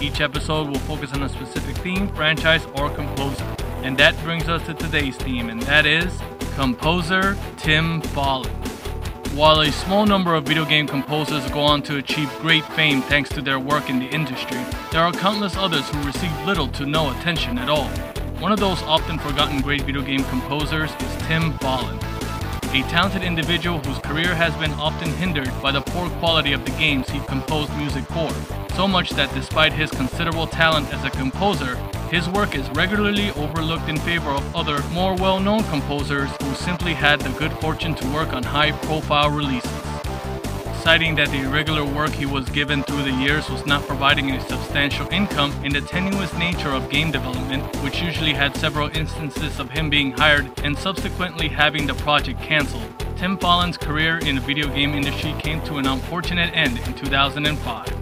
Each episode will focus on a specific theme, franchise, or composer. And that brings us to today's theme, and that is composer Tim Follin. While a small number of video game composers go on to achieve great fame thanks to their work in the industry, there are countless others who receive little to no attention at all. One of those often forgotten great video game composers is Tim Follin a talented individual whose career has been often hindered by the poor quality of the games he composed music for, so much that despite his considerable talent as a composer, his work is regularly overlooked in favor of other, more well-known composers who simply had the good fortune to work on high-profile releases citing that the irregular work he was given through the years was not providing a substantial income and the tenuous nature of game development, which usually had several instances of him being hired and subsequently having the project cancelled. Tim Follin's career in the video game industry came to an unfortunate end in 2005.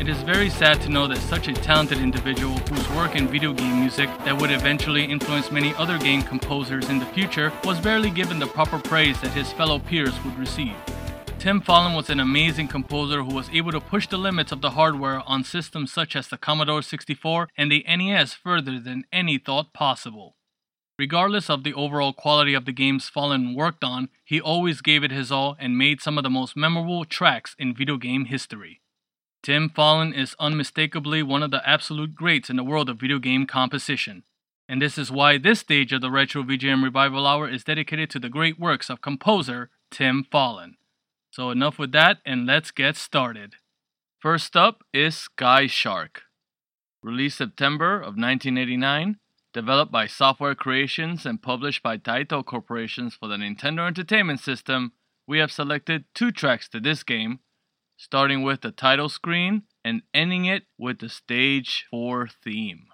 It is very sad to know that such a talented individual whose work in video game music that would eventually influence many other game composers in the future was barely given the proper praise that his fellow peers would receive. Tim Follin was an amazing composer who was able to push the limits of the hardware on systems such as the Commodore 64 and the NES further than any thought possible. Regardless of the overall quality of the games Follin worked on, he always gave it his all and made some of the most memorable tracks in video game history. Tim Follin is unmistakably one of the absolute greats in the world of video game composition. And this is why this stage of the Retro VGM Revival Hour is dedicated to the great works of composer Tim Follin. So enough with that and let's get started. First up is Sky Shark. Released September of 1989, developed by Software Creations and published by Taito Corporations for the Nintendo Entertainment System, we have selected two tracks to this game, starting with the title screen and ending it with the stage 4 theme.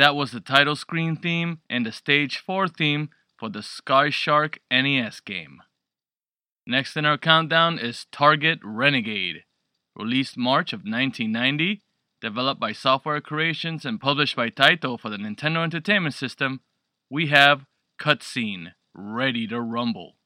That was the title screen theme and the stage 4 theme for the Sky Shark NES game. Next in our countdown is Target Renegade, released March of 1990, developed by Software Creations and published by Taito for the Nintendo Entertainment System. We have Cutscene, Ready to Rumble.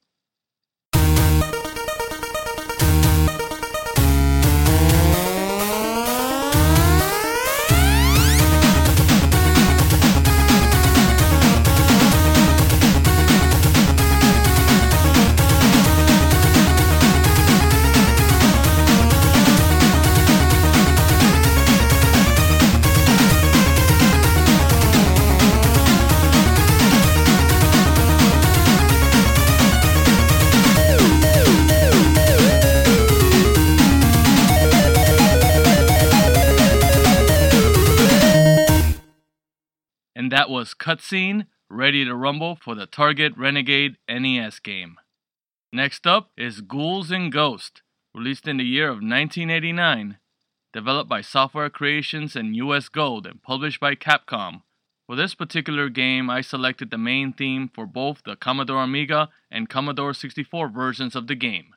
And that was Cutscene, Ready to Rumble for the Target Renegade NES game. Next up is Ghouls and Ghosts, released in the year of 1989, developed by Software Creations and US Gold and published by Capcom. For this particular game, I selected the main theme for both the Commodore Amiga and Commodore 64 versions of the game.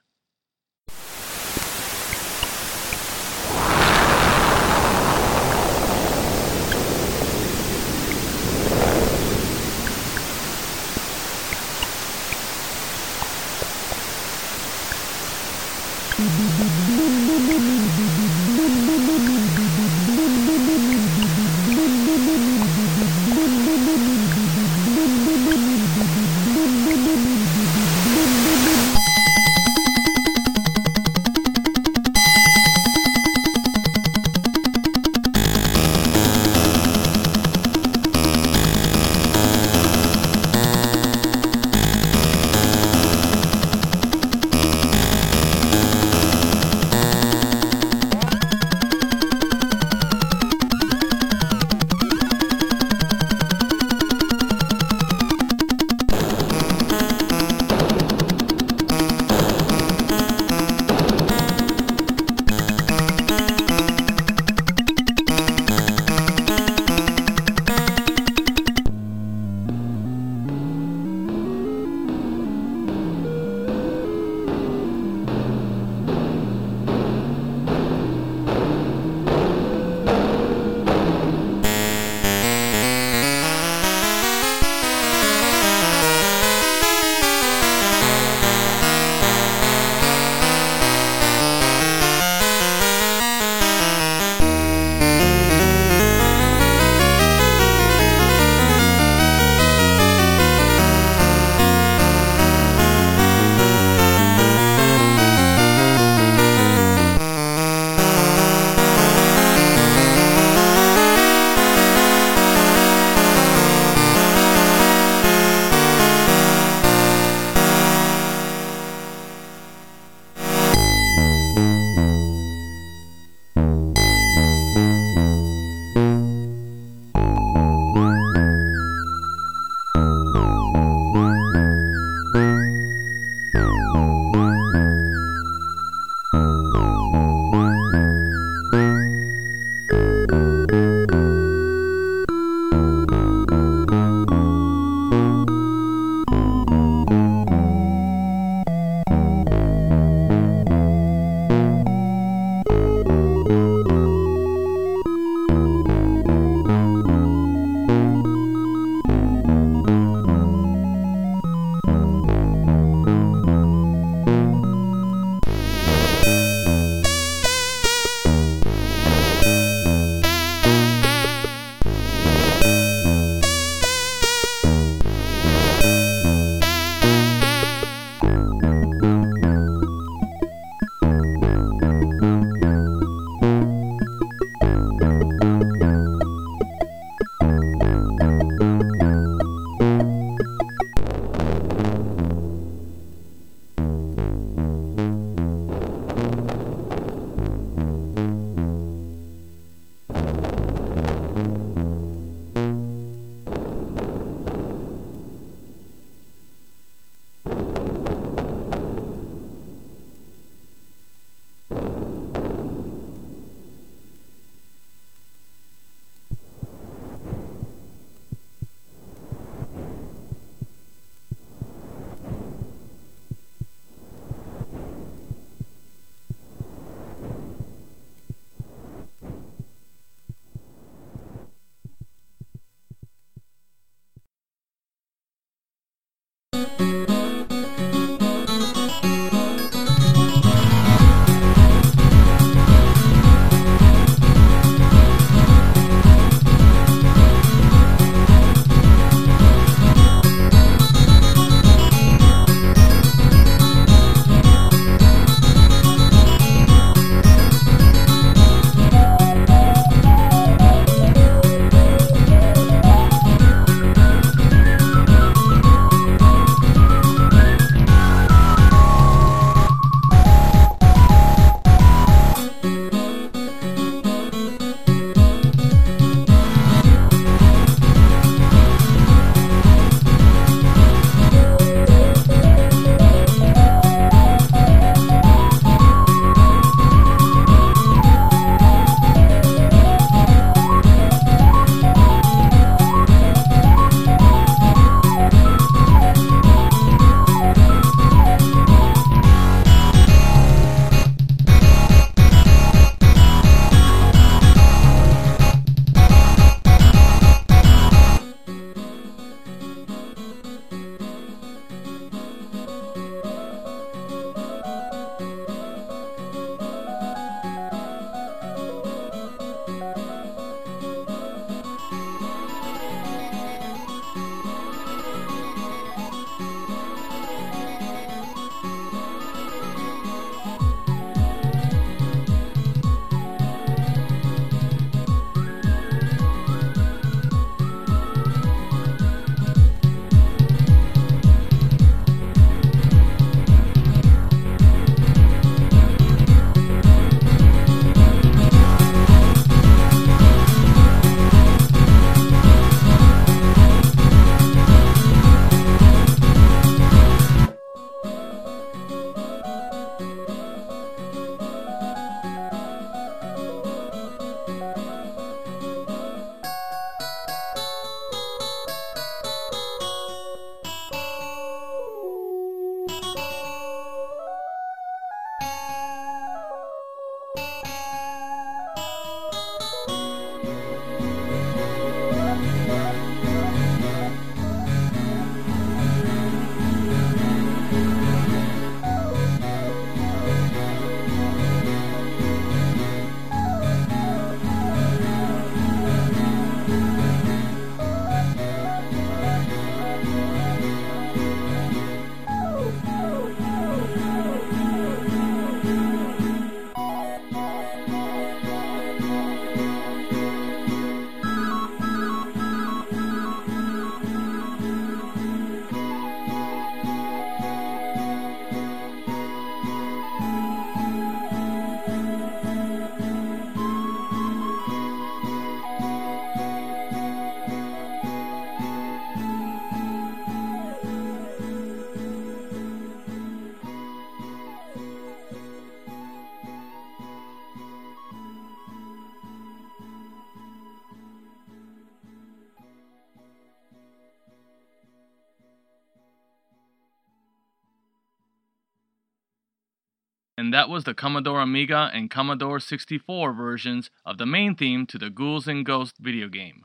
That was the Commodore Amiga and Commodore 64 versions of the main theme to the Ghouls and Ghosts video game.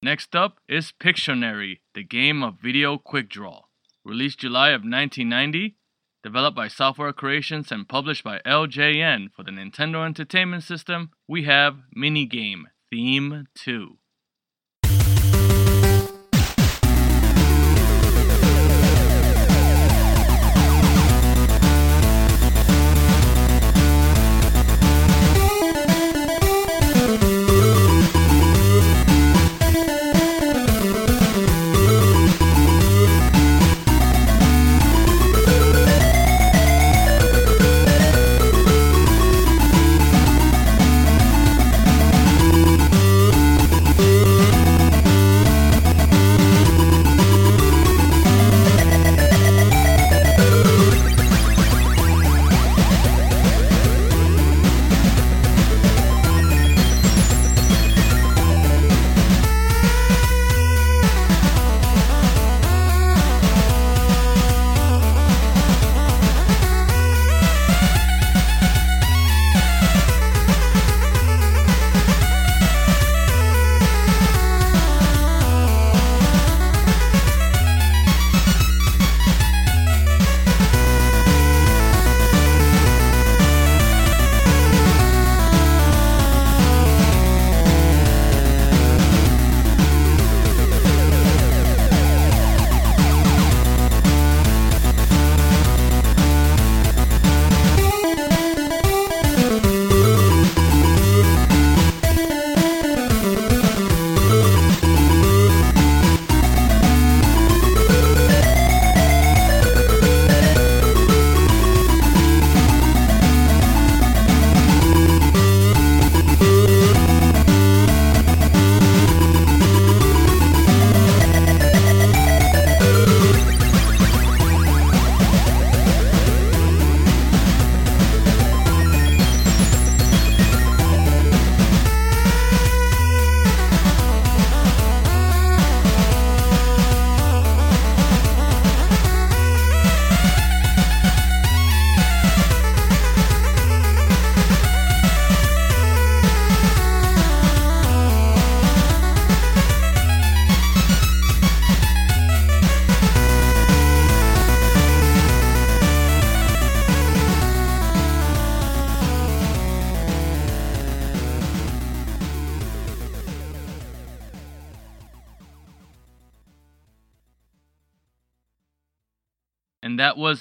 Next up is Pictionary, the game of video quick draw. Released July of 1990, developed by Software Creations and published by LJN for the Nintendo Entertainment System, we have Minigame Theme 2.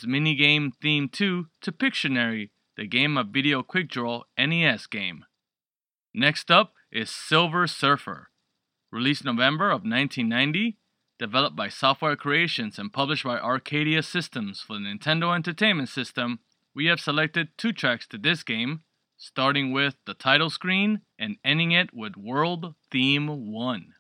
Minigame Theme 2 to Pictionary, the game of video quick draw NES game. Next up is Silver Surfer. Released November of 1990, developed by Software Creations and published by Arcadia Systems for the Nintendo Entertainment System, we have selected two tracks to this game, starting with the title screen and ending it with World Theme 1.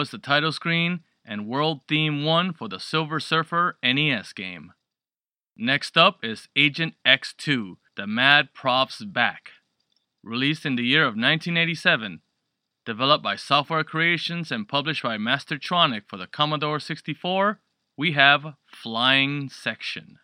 Was the title screen and World Theme 1 for the Silver Surfer NES game. Next up is Agent X2 The Mad Prof's Back. Released in the year of 1987, developed by Software Creations and published by Mastertronic for the Commodore 64, we have Flying Section.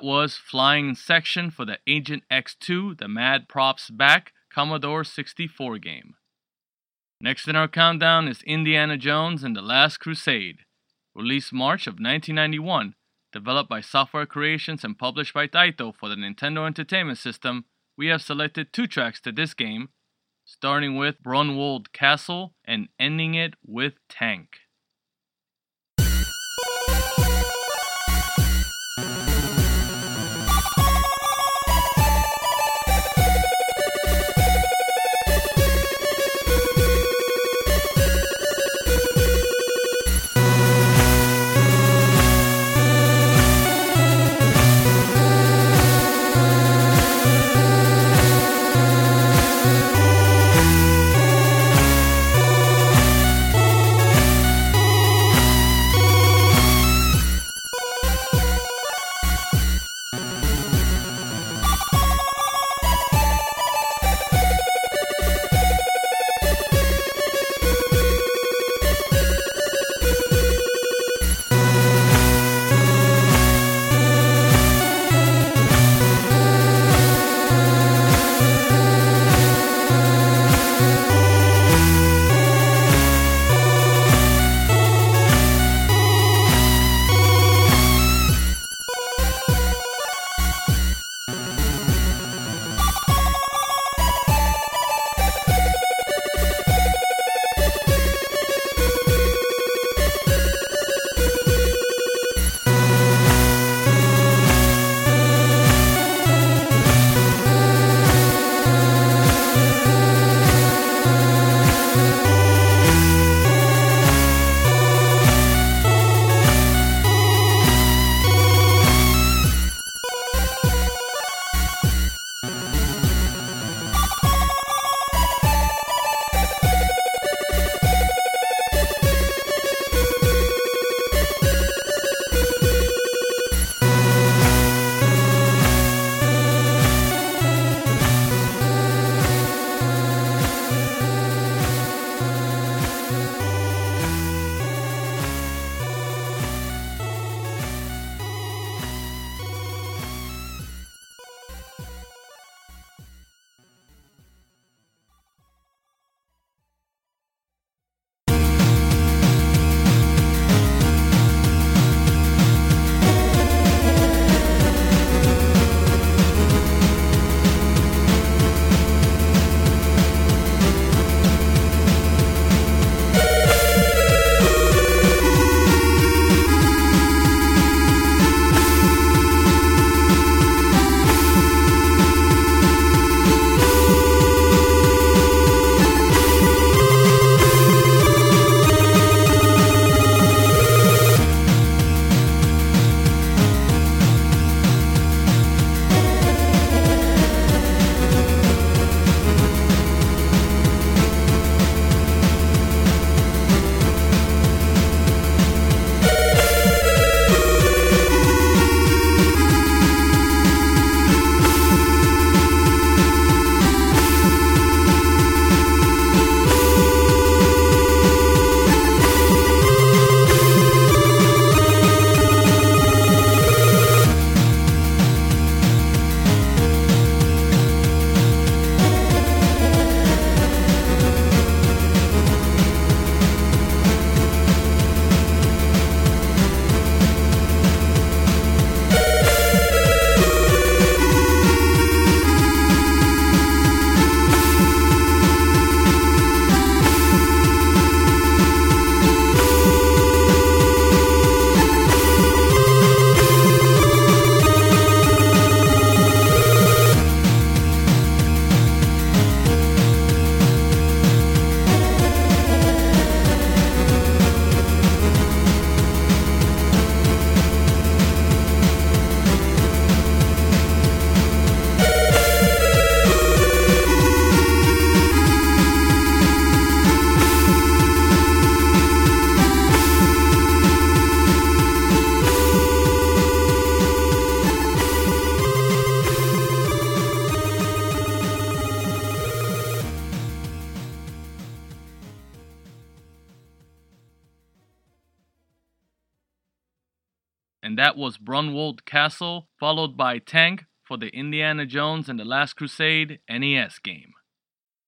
That was Flying Section for the Agent X2, the Mad Prof's Back Commodore 64 game. Next in our countdown is Indiana Jones and the Last Crusade, released March of 1991, developed by Software Creations and published by Taito for the Nintendo Entertainment System. We have selected two tracks to this game, starting with Brunwald Castle and ending it with Tank. Castle, followed by Tank for the Indiana Jones and the Last Crusade NES game.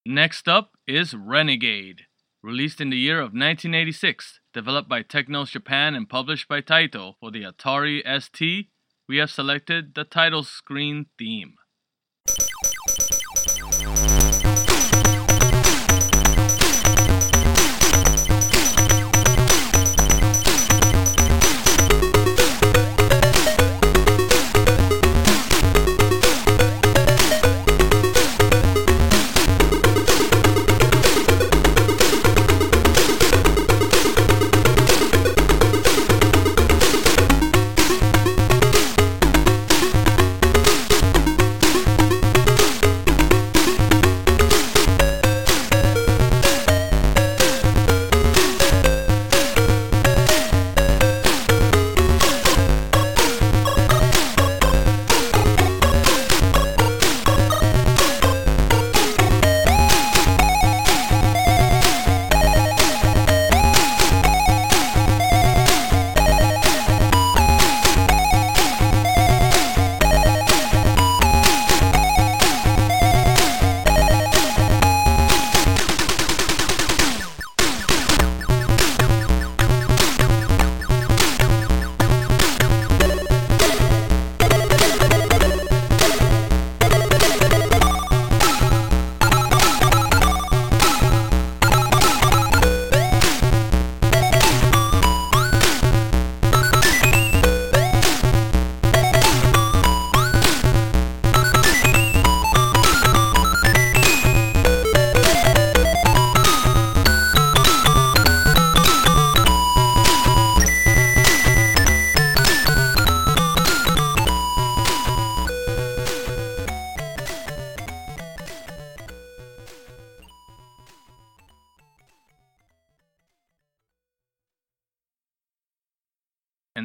Next up is Renegade, released in the year of 1986, developed by Technos Japan and published by Taito for the Atari ST. We have selected the title screen theme.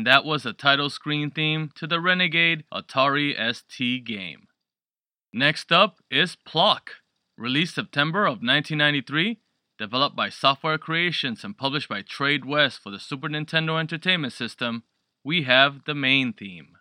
That was the title screen theme to the Renegade Atari ST game. Next up is Plok, released September of 1993, developed by Software Creations and published by Tradewest for the Super Nintendo Entertainment System. We have the main theme.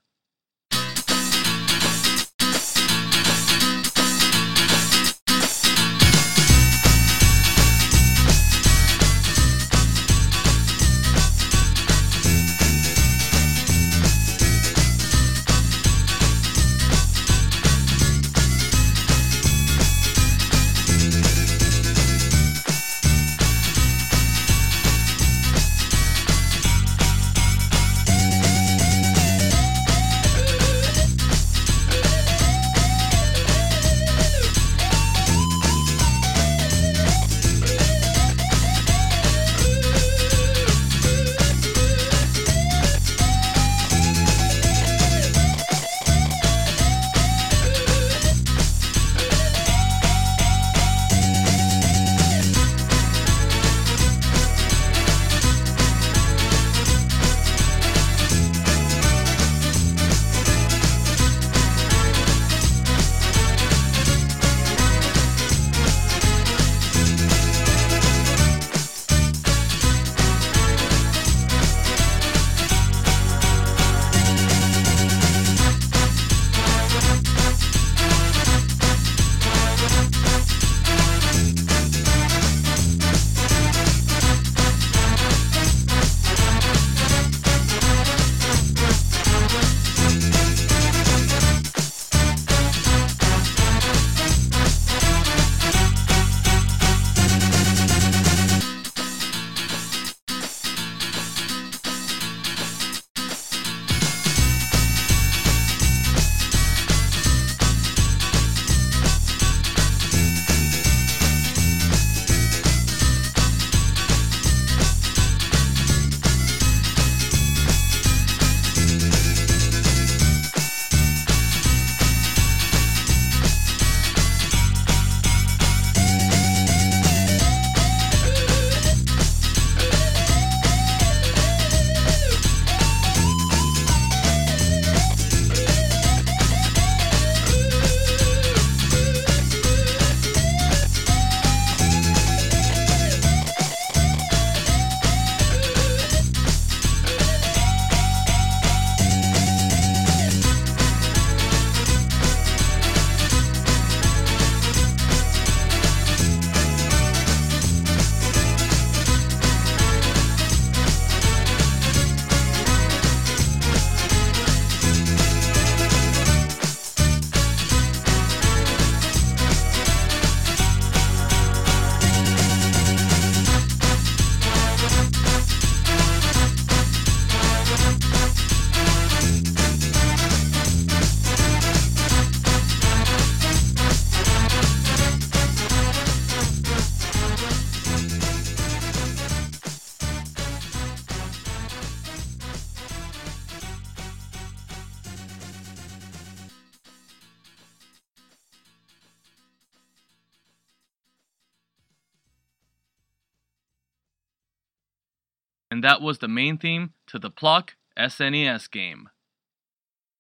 Was the main theme to the Plok SNES game.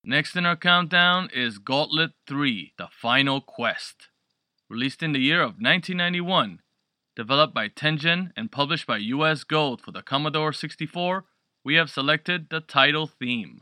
Next in our countdown is Gauntlet 3 The Final Quest. Released in the year of 1991, developed by Tengen and published by US Gold for the Commodore 64, we have selected the title theme.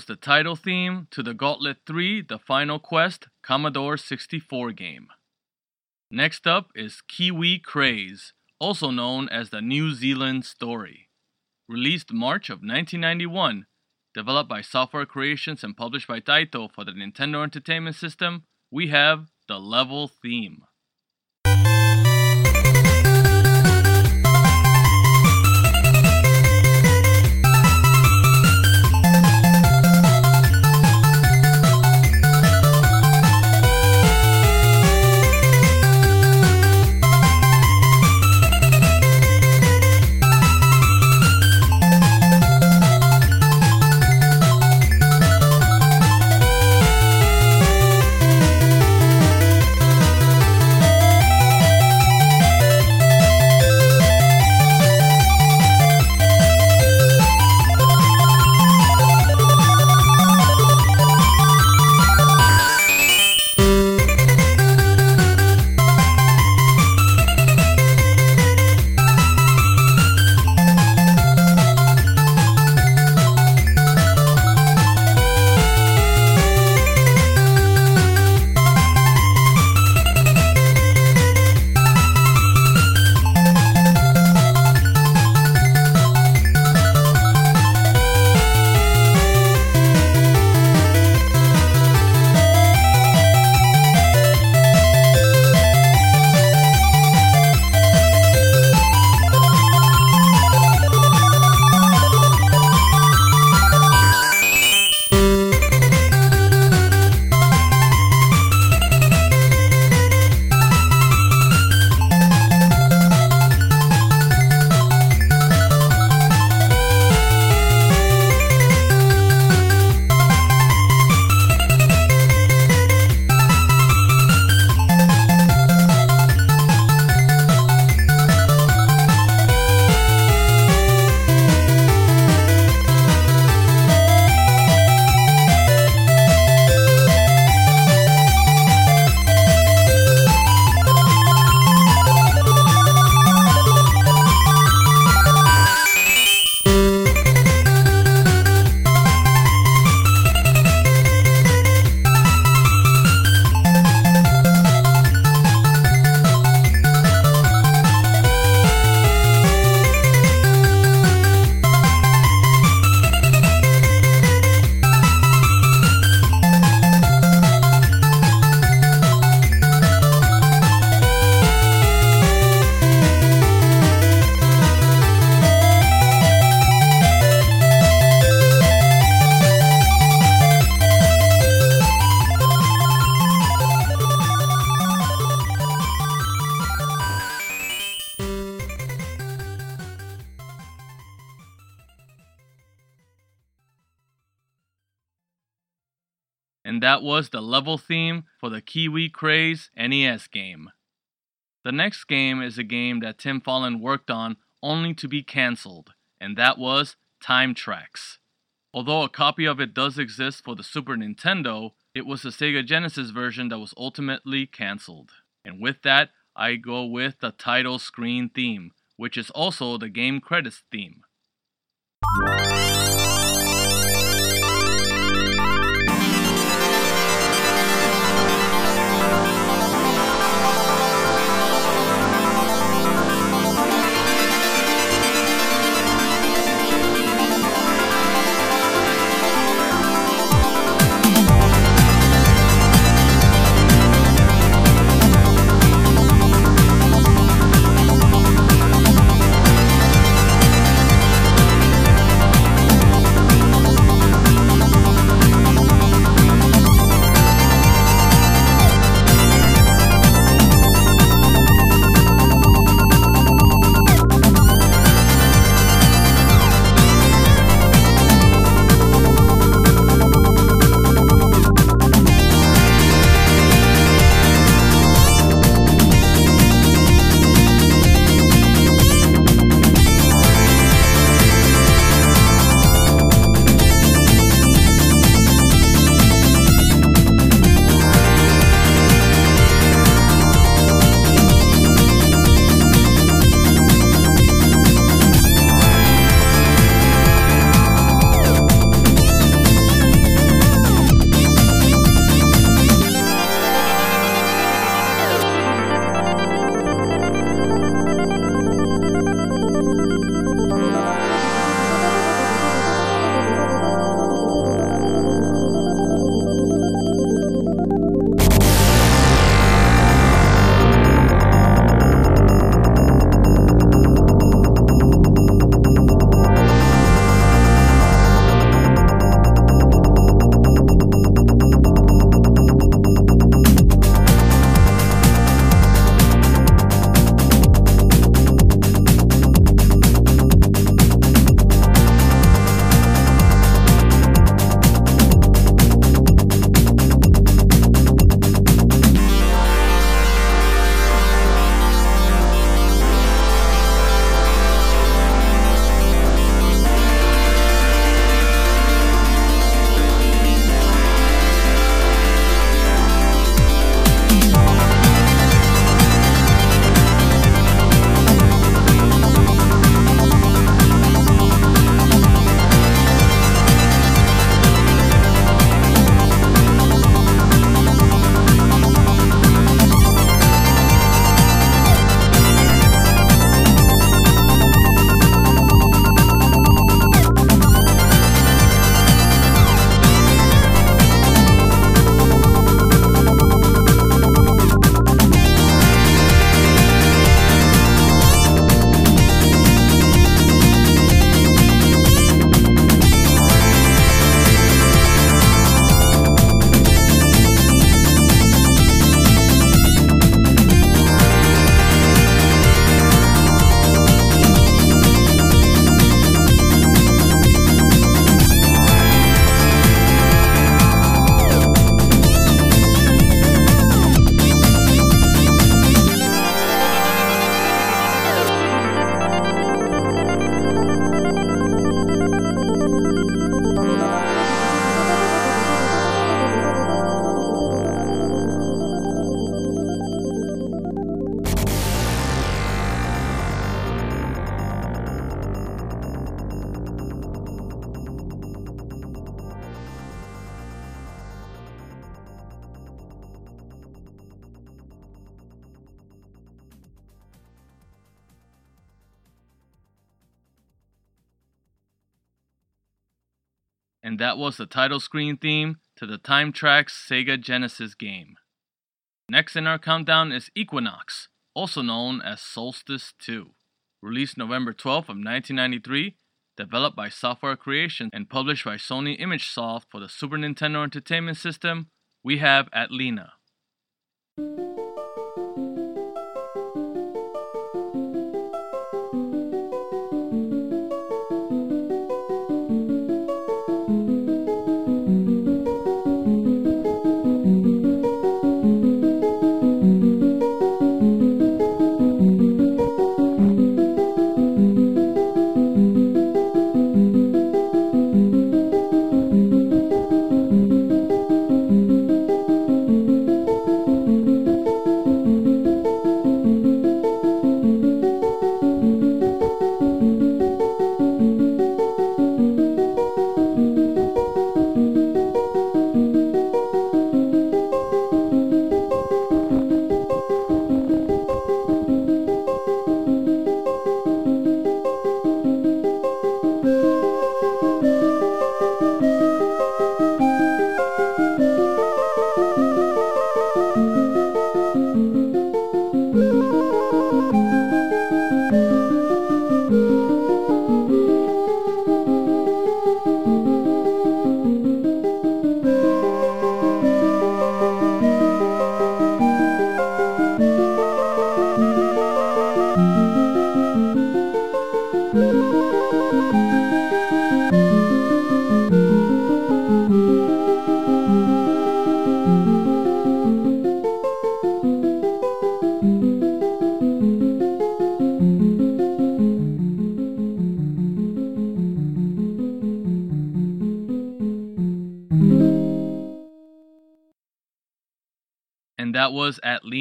Was the title theme to the Gauntlet 3 The Final Quest Commodore 64 game. Next up is Kiwi Kraze, also known as the New Zealand Story. Released March of 1991, developed by Software Creations and published by Taito for the Nintendo Entertainment System, we have the level theme. Level theme for the Kiwi Kraze NES game. The next game is a game that Tim Follin worked on only to be cancelled, and that was Time Trax. Although a copy of it does exist for the Super Nintendo, it was the Sega Genesis version that was ultimately cancelled. And with that, I go with the title screen theme, which is also the game credits theme. The title screen theme to the Time Trax Sega Genesis game. Next in our countdown is Equinox, also known as Solstice 2. Released November 12th of 1993, developed by Software Creation and published by Sony ImageSoft for the Super Nintendo Entertainment System, we have Atlina.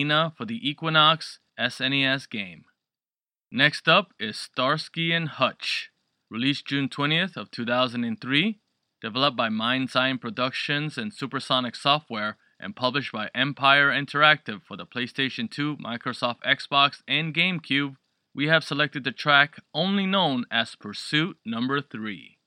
Atlina for the Equinox SNES game. Next up is Starsky and Hutch, released June 20th of 2003, developed by Mind's Eye Productions and Supersonic Software and published by Empire Interactive for the PlayStation 2, Microsoft Xbox, and GameCube. We have selected the track only known as Pursuit Number 3.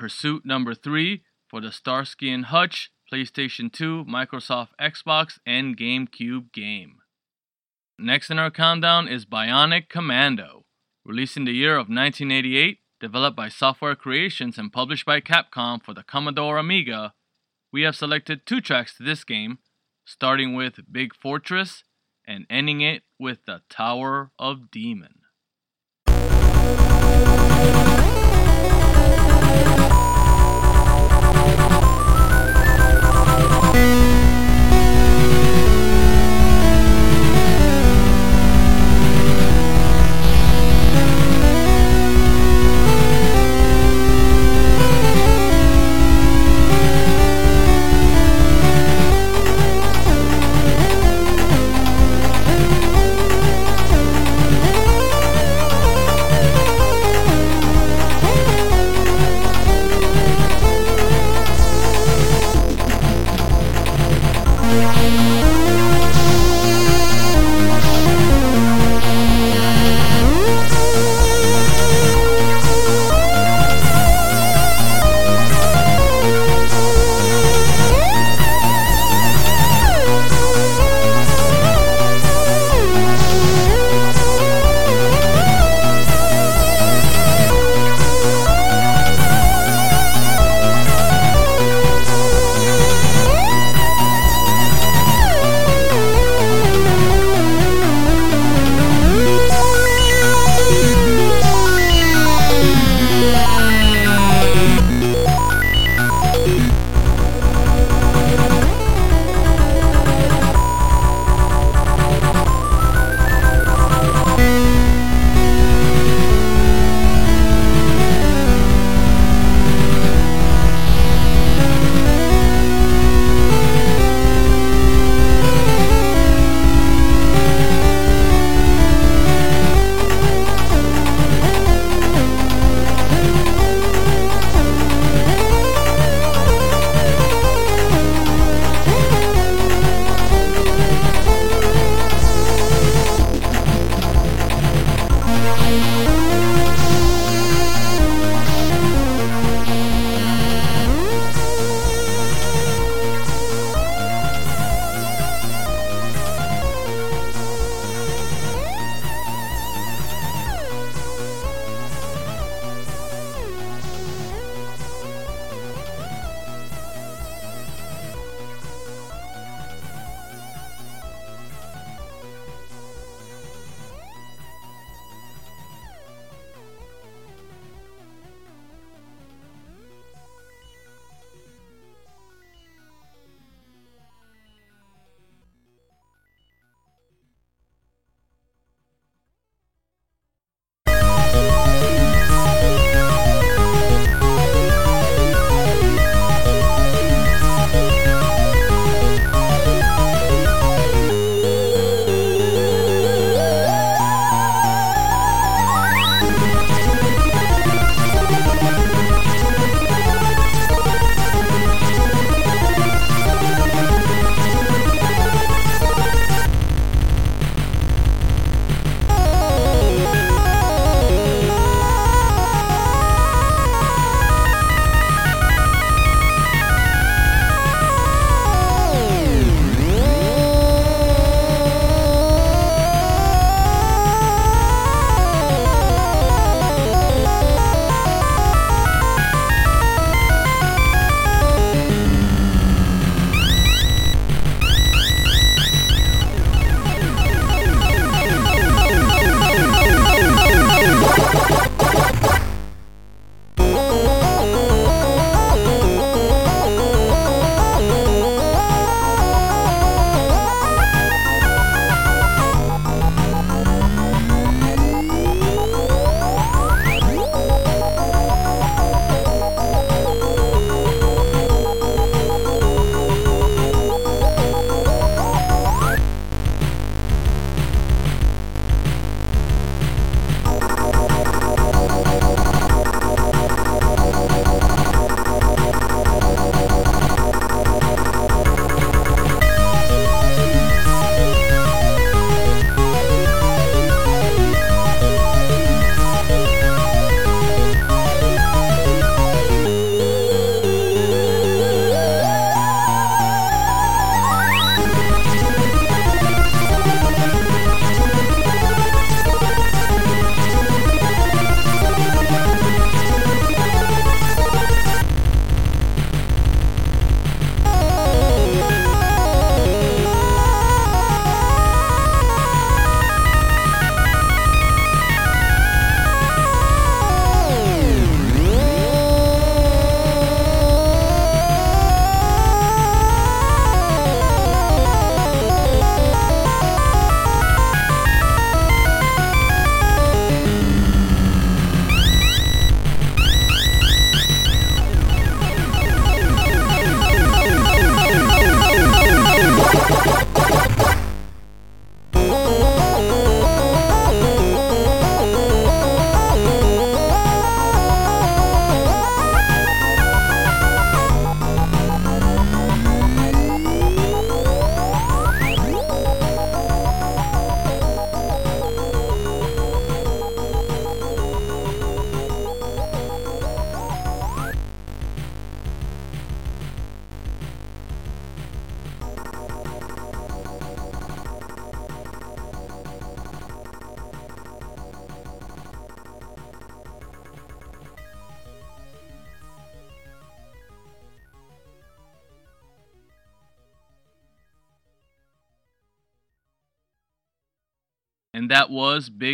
Pursuit number 3 for the Starsky and Hutch PlayStation 2, Microsoft Xbox, and GameCube game. Next in our countdown is Bionic Commando, released in the year of 1988, developed by Software Creations and published by Capcom for the Commodore Amiga. We have selected two tracks to this game, starting with Big Fortress and ending it with the Tower of Demon.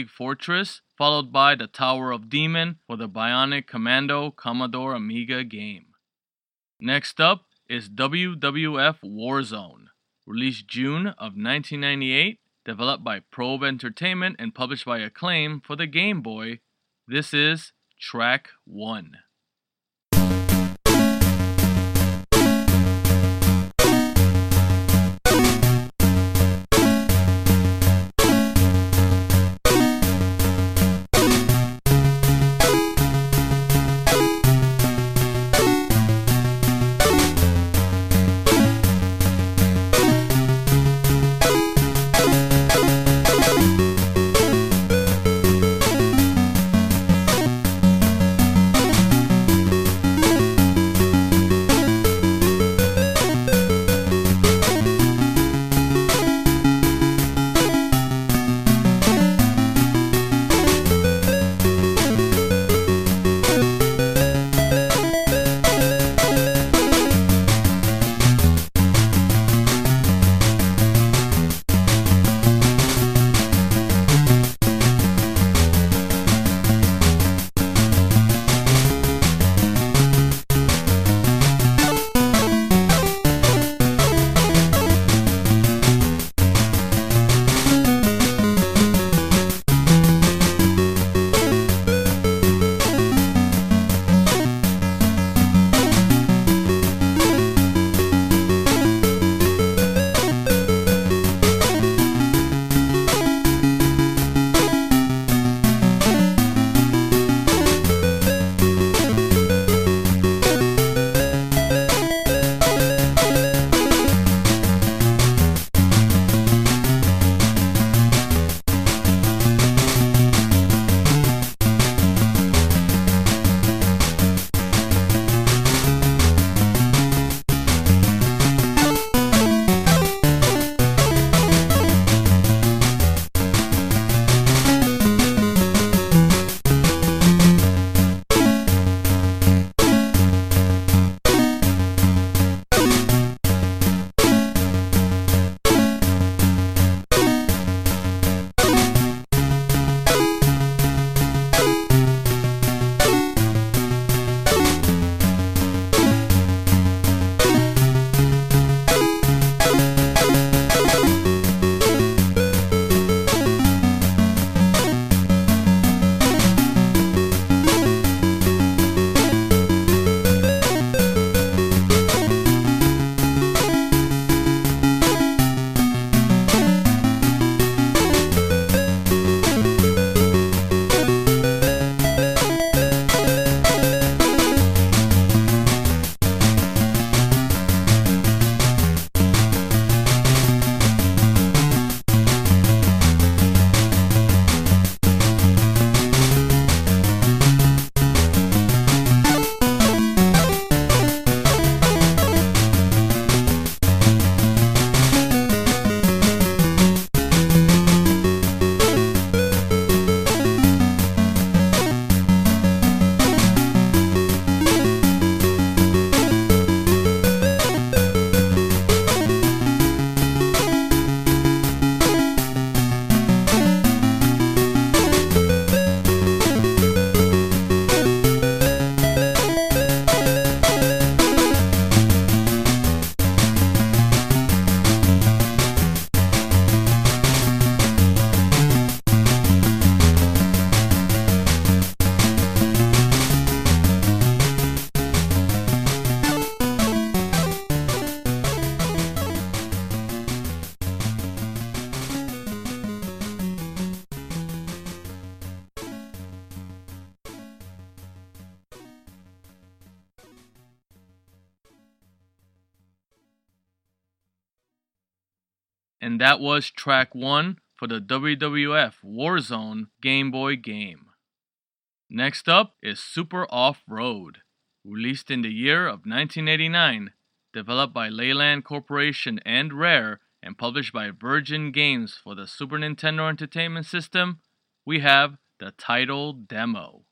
Fortress, followed by The Tower of Demon for the Bionic Commando Commodore Amiga game. Next up is WWF Warzone, released June of 1998, developed by Probe Entertainment and published by Acclaim for the Game Boy. This is track 1. Was track one for the WWF Warzone Game Boy game. Next up is Super Off Road, released in the year of 1989, developed by Leland Corporation and Rare, and published by Virgin Games for the Super Nintendo Entertainment System. We have the title demo.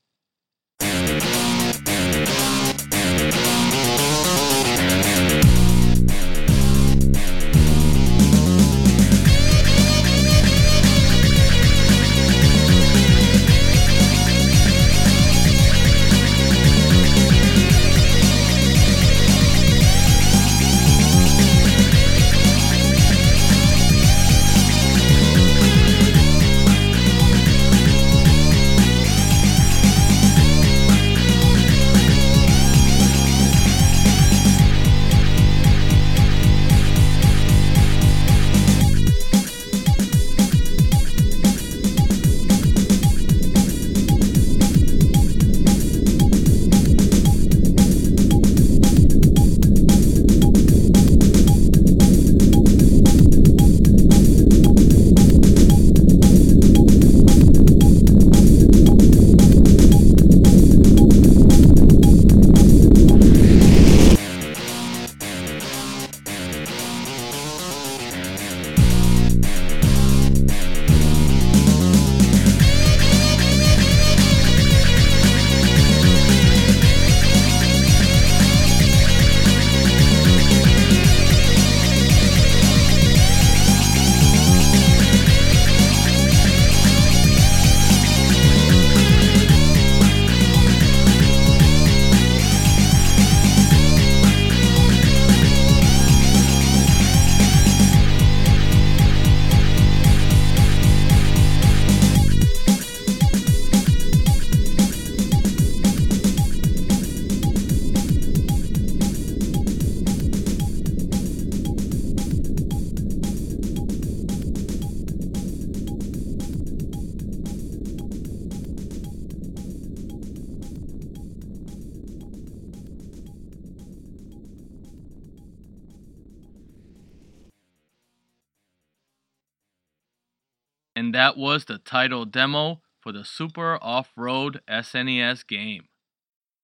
Was the title demo for the Super Off Road SNES game.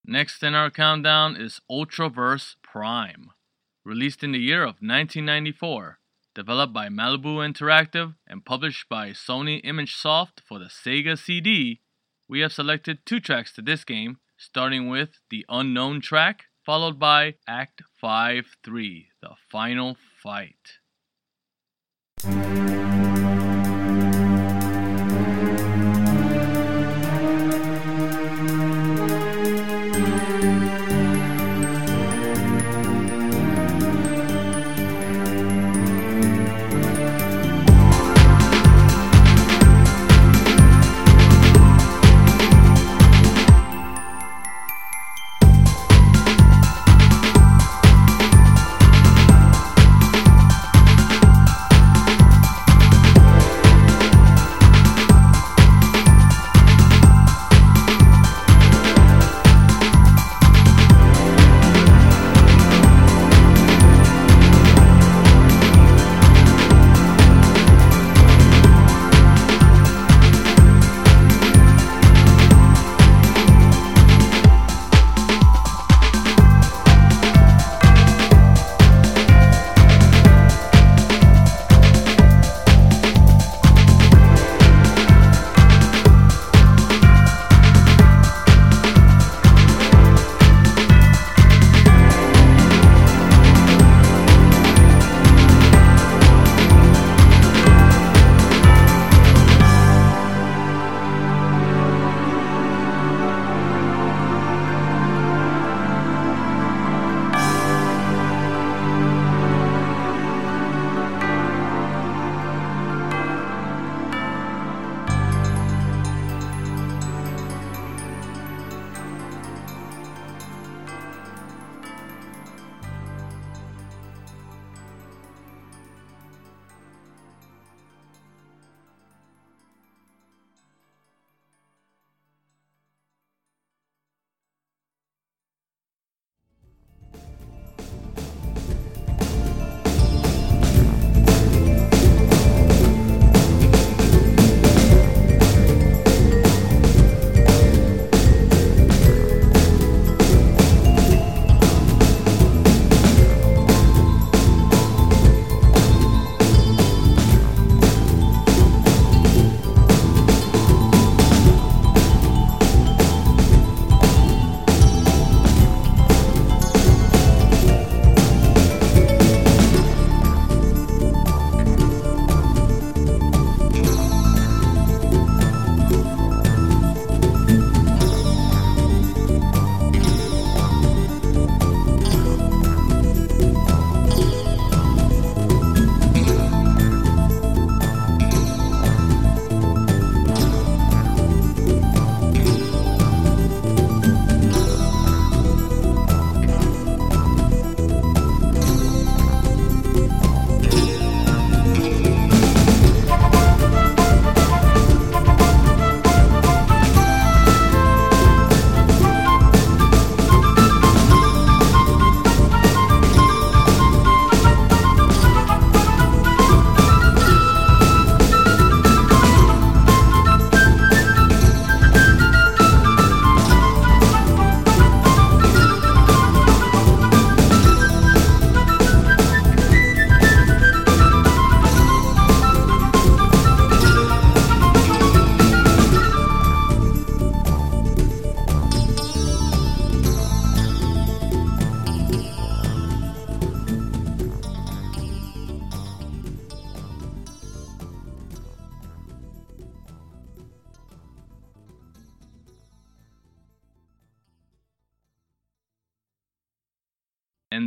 Next in our countdown is Ultraverse Prime. Released in the year of 1994, developed by Malibu Interactive and published by Sony ImageSoft for the Sega CD, we have selected two tracks to this game, starting with the unknown track, followed by Act 5 3, the final fight.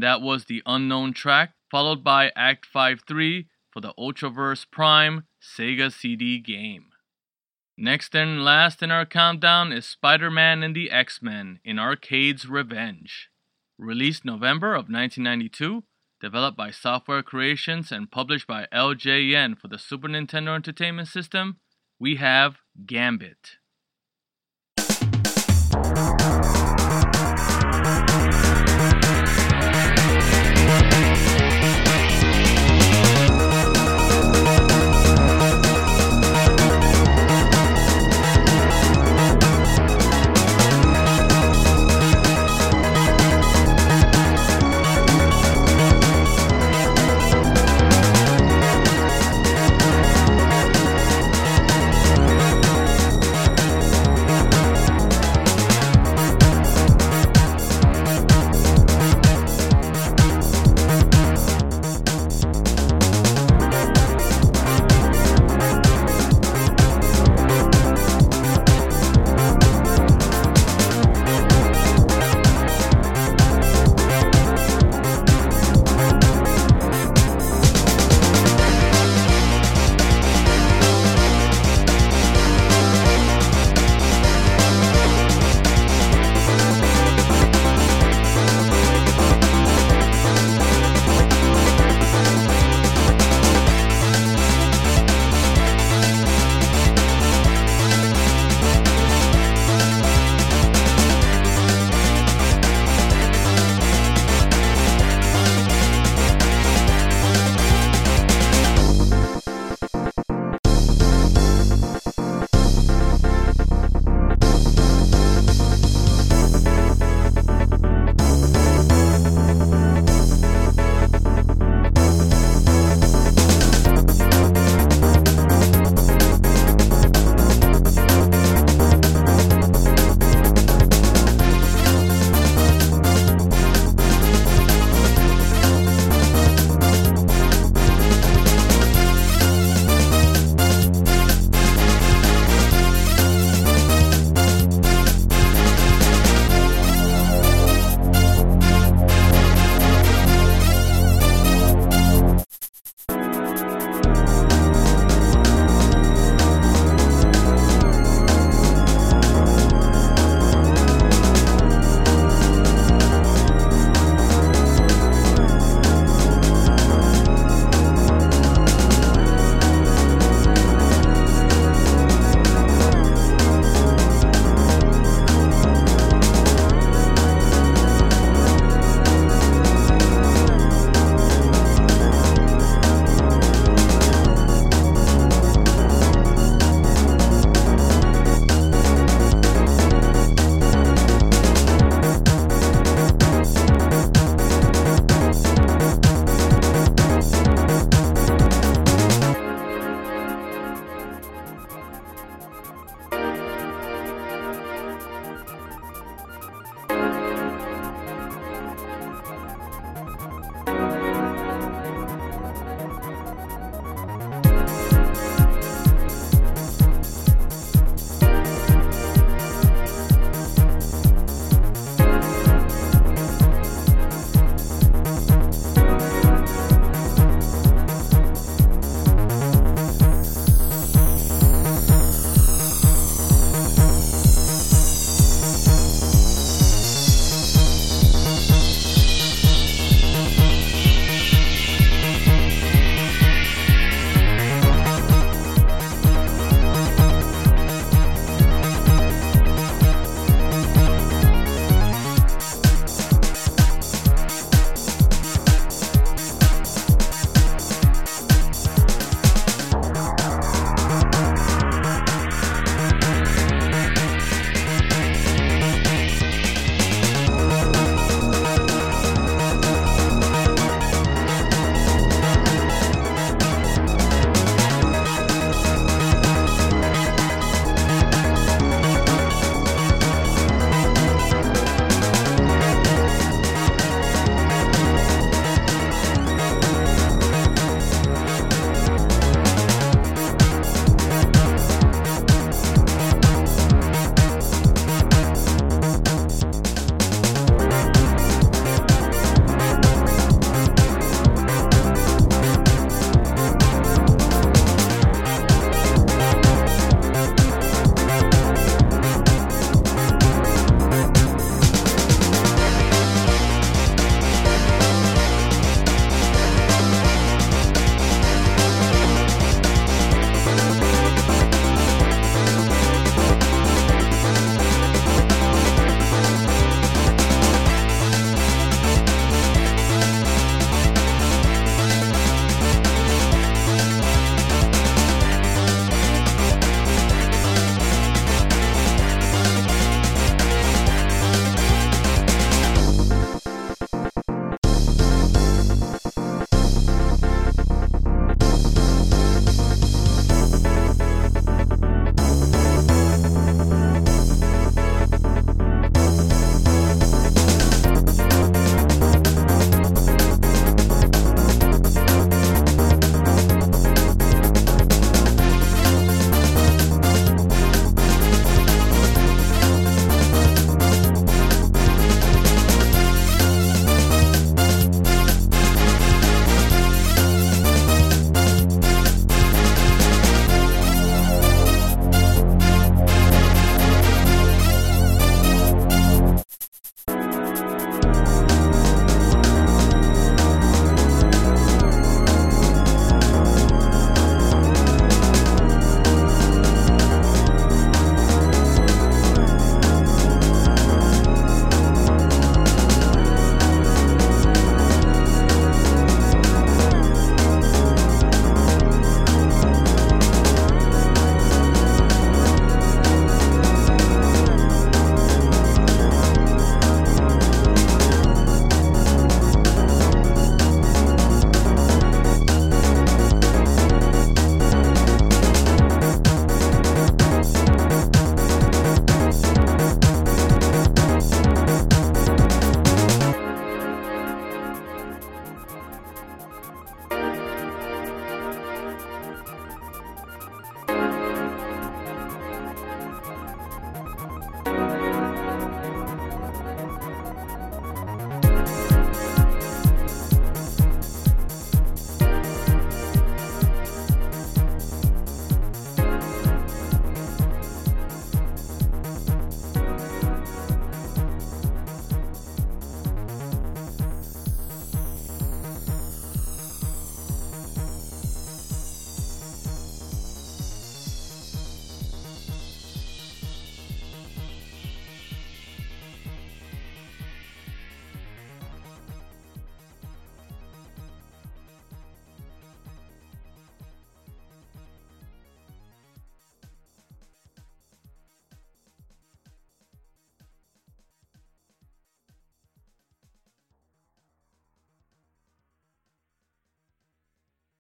That was the unknown track, followed by Act 5 3 for the Ultraverse Prime Sega CD game. Next and last in our countdown is Spider Man and the X Men in Arcade's Revenge. Released November of 1992, developed by Software Creations and published by LJN for the Super Nintendo Entertainment System, we have Gambit.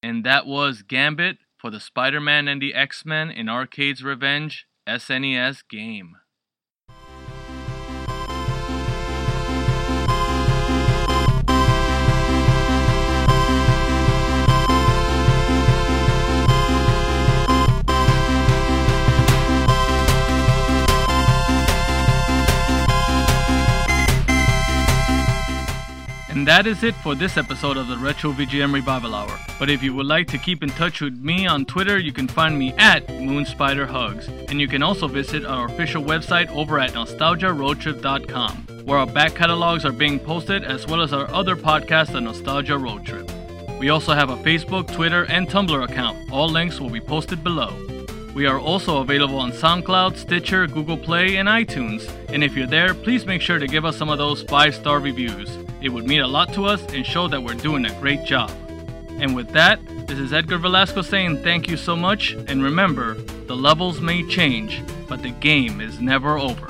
And that was Gambit for the Spider Man and the X Men in Arcade's Revenge SNES game. And that is it for this episode of the Retro VGM Revival Hour. But if you would like to keep in touch with me on Twitter, you can find me at MoonSpiderHugs. And you can also visit our official website over at NostalgiaRoadTrip.com, where our back catalogs are being posted as well as our other podcasts on Nostalgia Road Trip. We also have a Facebook, Twitter, and Tumblr account. All links will be posted below. We are also available on SoundCloud, Stitcher, Google Play, and iTunes. And if you're there, please make sure to give us some of those 5 star reviews. It would mean a lot to us and show that we're doing a great job. And with that, this is Edgar Velasco saying thank you so much, and remember, the levels may change, but the game is never over.